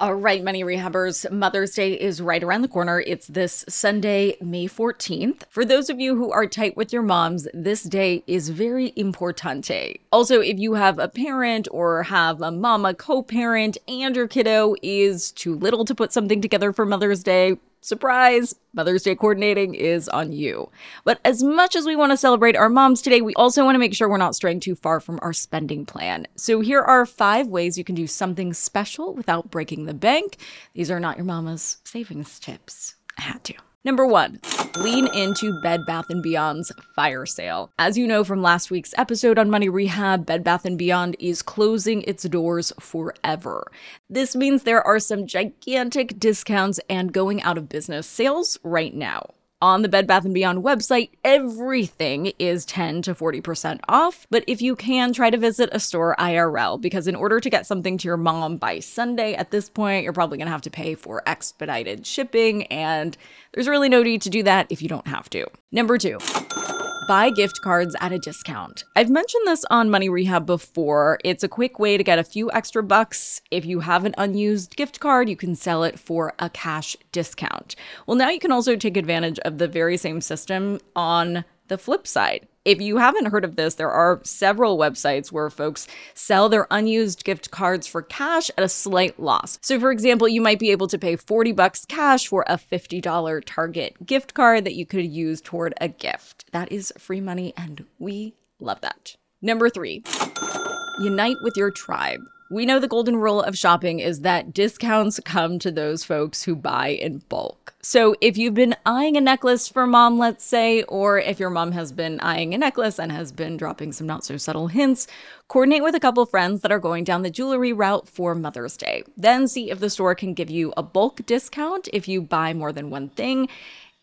All right, money rehabbers, Mother's Day is right around the corner. It's this Sunday, May 14th. For those of you who are tight with your moms, this day is very importante. Also, if you have a parent or have a mama co parent and your kiddo is too little to put something together for Mother's Day, surprise, Mother's Day coordinating is on you. But as much as we want to celebrate our moms today, we also want to make sure we're not straying too far from our spending plan. So here are five ways you can do something special without breaking the bank. These are not your mama's savings tips. I had to. Number one, lean into Bed Bath & Beyond's fire sale. As you know from last week's episode on Money Rehab, Bed Bath & Beyond is closing its doors forever. This means there are some gigantic discounts and going out of business sales right now on the Bed Bath & Beyond website, everything is 10 to 40% off. But if you can, try to visit a store IRL because in order to get something to your mom by Sunday, at this point, you're probably going to have to pay for expedited shipping. And there's really no need to do that if you don't have to. Number two, buy gift cards at a discount. I've mentioned this on Money Rehab before. It's a quick way to get a few extra bucks. If you have an unused gift card, you can sell it for a cash discount. Well, now you can also take advantage of the very same system on the flip side. If you haven't heard of this, there are several websites where folks sell their unused gift cards for cash at a slight loss. So for example, you might be able to pay 40 bucks cash for a $50 Target gift card that you could use toward a gift. That is free money and we love that. Number 3. Unite with your tribe. We know the golden rule of shopping is that discounts come to those folks who buy in bulk. So if you've been eyeing a necklace for mom, let's say, or if your mom has been eyeing a necklace and has been dropping some not so subtle hints, coordinate with a couple friends that are going down the jewelry route for Mother's Day. Then see if the store can give you a bulk discount if you buy more than one thing.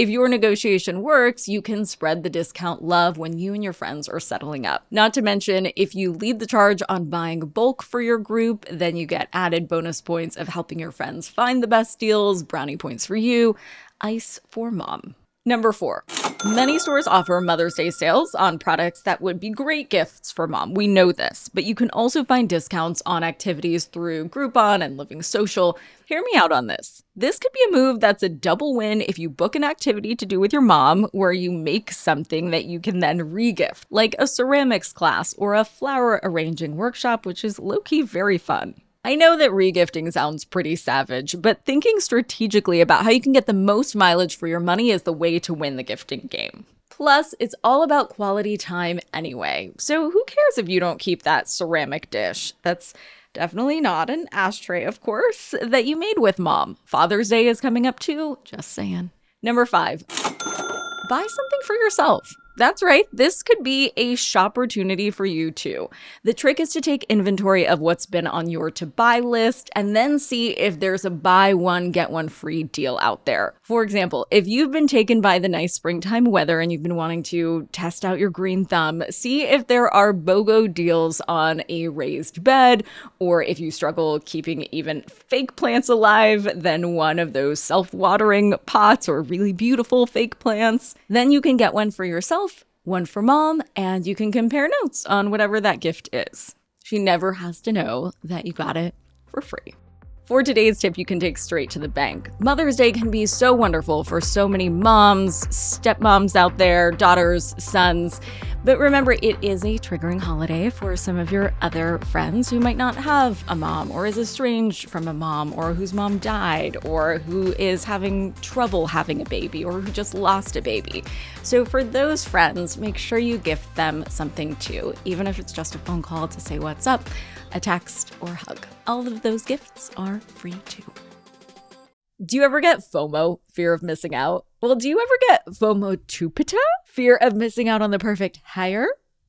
If your negotiation works, you can spread the discount love when you and your friends are settling up. Not to mention, if you lead the charge on buying bulk for your group, then you get added bonus points of helping your friends find the best deals, brownie points for you, ice for mom. Number four, many stores offer Mother's Day sales on products that would be great gifts for mom. We know this, but you can also find discounts on activities through Groupon and Living Social. Hear me out on this. This could be a move that's a double win if you book an activity to do with your mom where you make something that you can then regift, like a ceramics class or a flower arranging workshop, which is low key very fun. I know that regifting sounds pretty savage, but thinking strategically about how you can get the most mileage for your money is the way to win the gifting game. Plus, it's all about quality time anyway. So who cares if you don't keep that ceramic dish? That's definitely not an ashtray, of course, that you made with mom. Father's Day is coming up too, just saying. Number five, buy something for yourself. That's right. This could be a shop opportunity for you too. The trick is to take inventory of what's been on your to buy list and then see if there's a buy one, get one free deal out there. For example, if you've been taken by the nice springtime weather and you've been wanting to test out your green thumb, see if there are BOGO deals on a raised bed, or if you struggle keeping even fake plants alive, then one of those self watering pots or really beautiful fake plants. Then you can get one for yourself one for mom, and you can compare notes on whatever that gift is. She never has to know that you got it for free. For today's tip, you can take straight to the bank. Mother's Day can be so wonderful for so many moms, stepmoms out there, daughters, sons. But remember, it is a triggering holiday for some of your other friends who might not have a mom or is estranged from a mom or whose mom died or who is having trouble having a baby or who just lost a baby. So for those friends, make sure you gift them something too, even if it's just a phone call to say what's up, a text, or hug. All of those gifts are free too. Do you ever get FOMO, fear of missing out? Well, do you ever get FOMO tupita, fear of missing out on the perfect hire?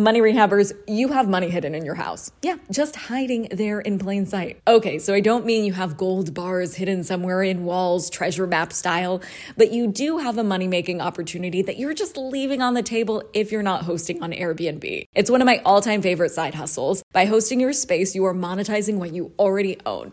Money rehabbers, you have money hidden in your house. Yeah, just hiding there in plain sight. Okay, so I don't mean you have gold bars hidden somewhere in walls, treasure map style, but you do have a money making opportunity that you're just leaving on the table if you're not hosting on Airbnb. It's one of my all time favorite side hustles. By hosting your space, you are monetizing what you already own.